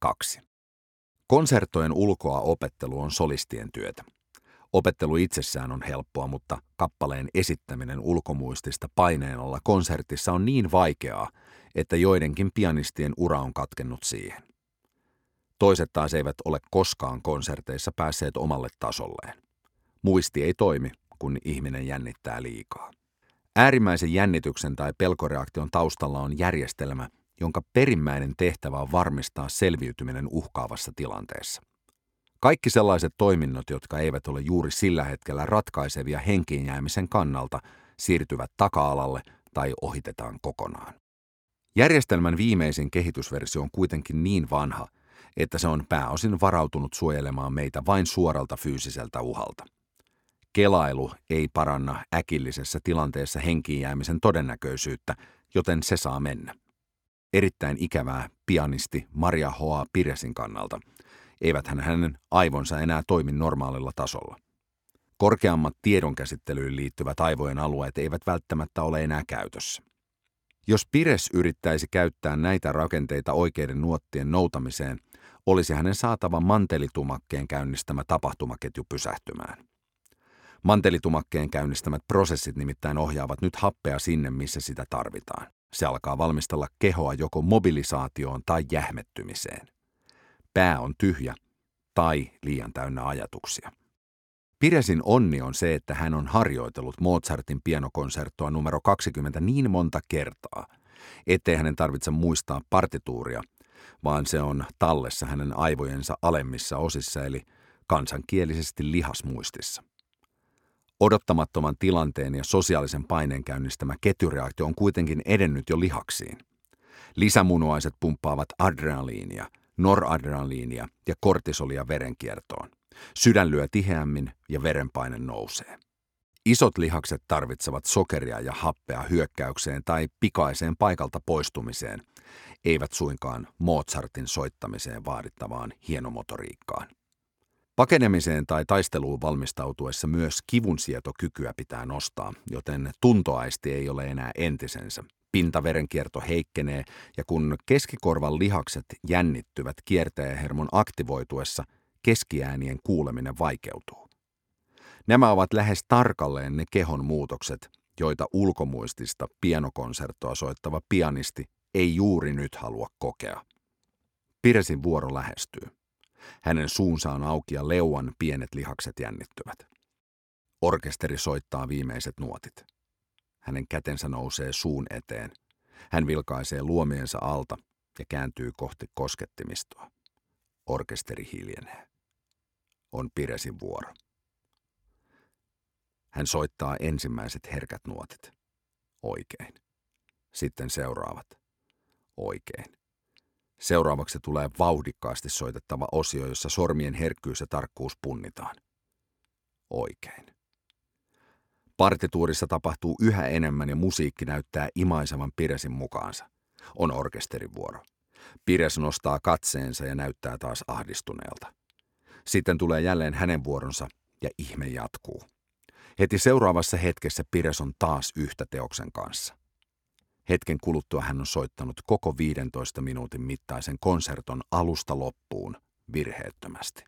2. Konserttojen ulkoa opettelu on solistien työtä. Opettelu itsessään on helppoa, mutta kappaleen esittäminen ulkomuistista paineen alla konsertissa on niin vaikeaa, että joidenkin pianistien ura on katkennut siihen. Toiset taas eivät ole koskaan konserteissa päässeet omalle tasolleen. Muisti ei toimi, kun ihminen jännittää liikaa. Äärimmäisen jännityksen tai pelkoreaktion taustalla on järjestelmä, jonka perimmäinen tehtävä on varmistaa selviytyminen uhkaavassa tilanteessa. Kaikki sellaiset toiminnot, jotka eivät ole juuri sillä hetkellä ratkaisevia henkiin jäämisen kannalta, siirtyvät taka-alalle tai ohitetaan kokonaan. Järjestelmän viimeisin kehitysversio on kuitenkin niin vanha, että se on pääosin varautunut suojelemaan meitä vain suoralta fyysiseltä uhalta. Kelailu ei paranna äkillisessä tilanteessa henkiin jäämisen todennäköisyyttä, joten se saa mennä. Erittäin ikävää pianisti Maria Hoa Piresin kannalta. Eiväthän hänen aivonsa enää toimi normaalilla tasolla. Korkeammat tiedonkäsittelyyn liittyvät aivojen alueet eivät välttämättä ole enää käytössä. Jos Pires yrittäisi käyttää näitä rakenteita oikeiden nuottien noutamiseen, olisi hänen saatava mantelitumakkeen käynnistämä tapahtumaketju pysähtymään. Mantelitumakkeen käynnistämät prosessit nimittäin ohjaavat nyt happea sinne, missä sitä tarvitaan. Se alkaa valmistella kehoa joko mobilisaatioon tai jähmettymiseen. Pää on tyhjä tai liian täynnä ajatuksia. Piresin onni on se, että hän on harjoitellut Mozartin pianokonserttoa numero 20 niin monta kertaa, ettei hänen tarvitse muistaa partituuria, vaan se on tallessa hänen aivojensa alemmissa osissa eli kansankielisesti lihasmuistissa. Odottamattoman tilanteen ja sosiaalisen paineen käynnistämä ketjureaktio on kuitenkin edennyt jo lihaksiin. Lisämunuaiset pumppaavat adrenaliinia, noradrenaliinia ja kortisolia verenkiertoon. Sydän lyö tiheämmin ja verenpaine nousee. Isot lihakset tarvitsevat sokeria ja happea hyökkäykseen tai pikaiseen paikalta poistumiseen, eivät suinkaan Mozartin soittamiseen vaadittavaan hienomotoriikkaan. Pakenemiseen tai taisteluun valmistautuessa myös kivunsietokykyä pitää nostaa, joten tuntoaisti ei ole enää entisensä. Pintaverenkierto heikkenee ja kun keskikorvan lihakset jännittyvät kiertäjähermon aktivoituessa, keskiäänien kuuleminen vaikeutuu. Nämä ovat lähes tarkalleen ne kehon muutokset, joita ulkomuistista pianokonserttoa soittava pianisti ei juuri nyt halua kokea. Piresin vuoro lähestyy. Hänen suunsa on auki ja leuan pienet lihakset jännittyvät. Orkesteri soittaa viimeiset nuotit. Hänen kätensä nousee suun eteen. Hän vilkaisee luomiensa alta ja kääntyy kohti koskettimistoa. Orkesteri hiljenee. On Piresin vuoro. Hän soittaa ensimmäiset herkät nuotit. Oikein. Sitten seuraavat. Oikein. Seuraavaksi tulee vauhdikkaasti soitettava osio, jossa sormien herkkyys ja tarkkuus punnitaan. Oikein. Partituurissa tapahtuu yhä enemmän ja musiikki näyttää imaisevan Piresin mukaansa. On orkesterin vuoro. Pires nostaa katseensa ja näyttää taas ahdistuneelta. Sitten tulee jälleen hänen vuoronsa ja ihme jatkuu. Heti seuraavassa hetkessä Pires on taas yhtä teoksen kanssa. Hetken kuluttua hän on soittanut koko 15 minuutin mittaisen konserton alusta loppuun virheettömästi.